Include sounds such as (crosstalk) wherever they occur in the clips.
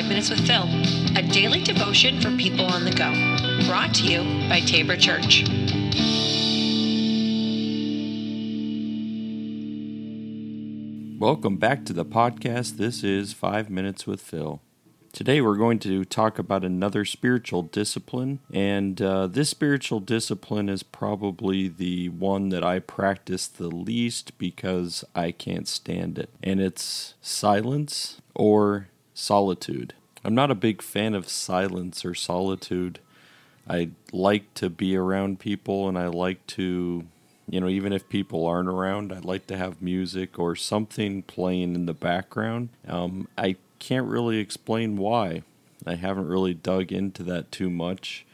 Minutes with Phil, a daily devotion for people on the go. Brought to you by Tabor Church. Welcome back to the podcast. This is Five Minutes with Phil. Today, we're going to talk about another spiritual discipline, and uh, this spiritual discipline is probably the one that I practice the least because I can't stand it, and it's silence or solitude. I'm not a big fan of silence or solitude. I like to be around people, and I like to you know, even if people aren't around, I'd like to have music or something playing in the background. Um, I can't really explain why. I haven't really dug into that too much,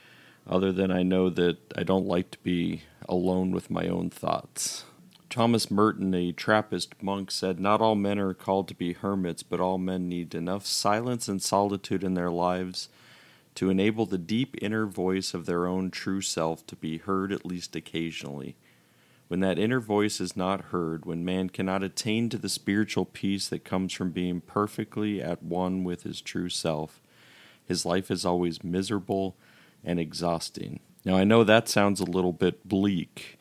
other than I know that I don't like to be alone with my own thoughts. Thomas Merton, a Trappist monk, said, Not all men are called to be hermits, but all men need enough silence and solitude in their lives to enable the deep inner voice of their own true self to be heard at least occasionally. When that inner voice is not heard, when man cannot attain to the spiritual peace that comes from being perfectly at one with his true self, his life is always miserable and exhausting. Now, I know that sounds a little bit bleak,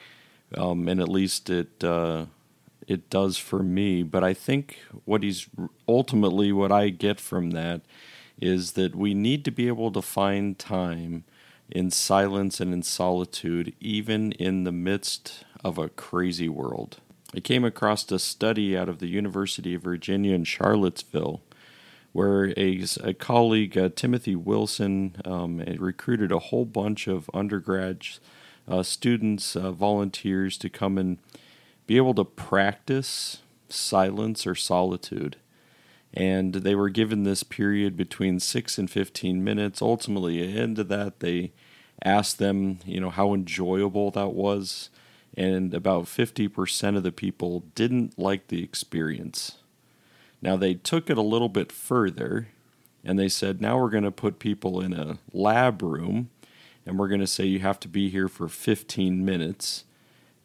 um, and at least it uh, it does for me. But I think what he's ultimately what I get from that is that we need to be able to find time in silence and in solitude, even in the midst of a crazy world. I came across a study out of the University of Virginia in Charlottesville where a, a colleague, uh, Timothy Wilson, um, recruited a whole bunch of undergrads, uh, students, uh, volunteers to come and be able to practice silence or solitude. And they were given this period between 6 and 15 minutes. Ultimately, at the end of that, they asked them, you know, how enjoyable that was and about 50% of the people didn't like the experience. Now, they took it a little bit further and they said, now we're going to put people in a lab room and we're going to say you have to be here for 15 minutes,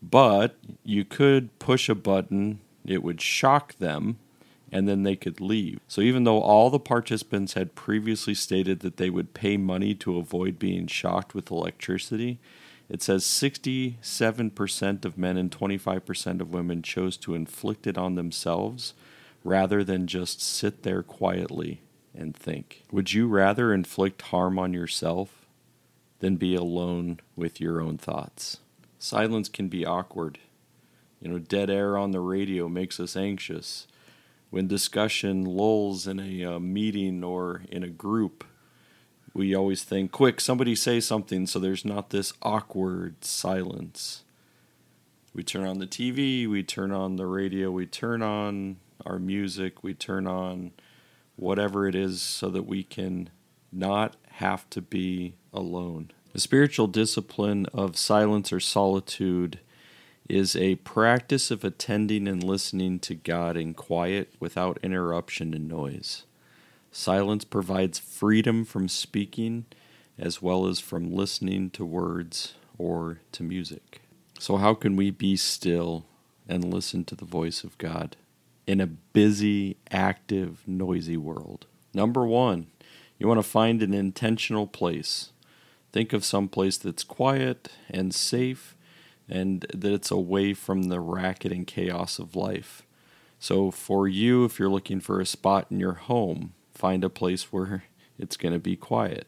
but you could push a button, it would shock them, and then they could leave. So, even though all the participants had previously stated that they would pay money to avoid being shocked with electricity, it says 67% of men and 25% of women chose to inflict it on themselves rather than just sit there quietly and think. Would you rather inflict harm on yourself than be alone with your own thoughts? Silence can be awkward. You know, dead air on the radio makes us anxious. When discussion lulls in a uh, meeting or in a group, we always think, quick, somebody say something so there's not this awkward silence. We turn on the TV, we turn on the radio, we turn on our music, we turn on whatever it is so that we can not have to be alone. The spiritual discipline of silence or solitude is a practice of attending and listening to God in quiet without interruption and noise. Silence provides freedom from speaking as well as from listening to words or to music. So, how can we be still and listen to the voice of God in a busy, active, noisy world? Number one, you want to find an intentional place. Think of some place that's quiet and safe and that it's away from the racket and chaos of life. So, for you, if you're looking for a spot in your home, find a place where (laughs) it's going to be quiet.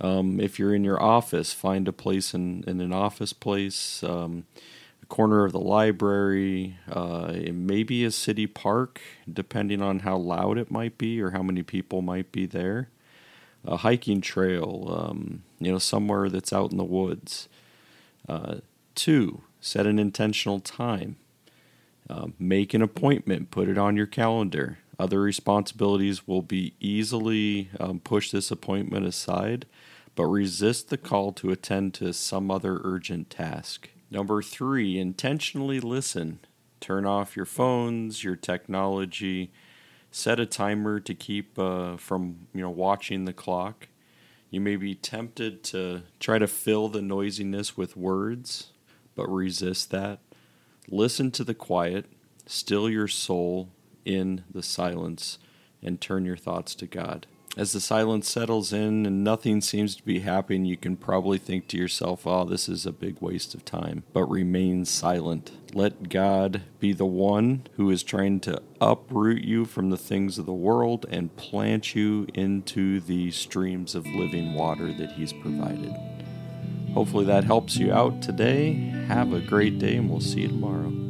Um, if you're in your office, find a place in, in an office place, um, a corner of the library, uh, maybe a city park, depending on how loud it might be or how many people might be there. A hiking trail, um, you know, somewhere that's out in the woods. Uh, two, set an intentional time. Uh, make an appointment, put it on your calendar. Other responsibilities will be easily um, push this appointment aside, but resist the call to attend to some other urgent task. Number three, intentionally listen. Turn off your phones, your technology. Set a timer to keep uh, from you know watching the clock. You may be tempted to try to fill the noisiness with words, but resist that. Listen to the quiet, still your soul, in the silence and turn your thoughts to God. As the silence settles in and nothing seems to be happening, you can probably think to yourself, oh, this is a big waste of time. But remain silent. Let God be the one who is trying to uproot you from the things of the world and plant you into the streams of living water that He's provided. Hopefully that helps you out today. Have a great day, and we'll see you tomorrow.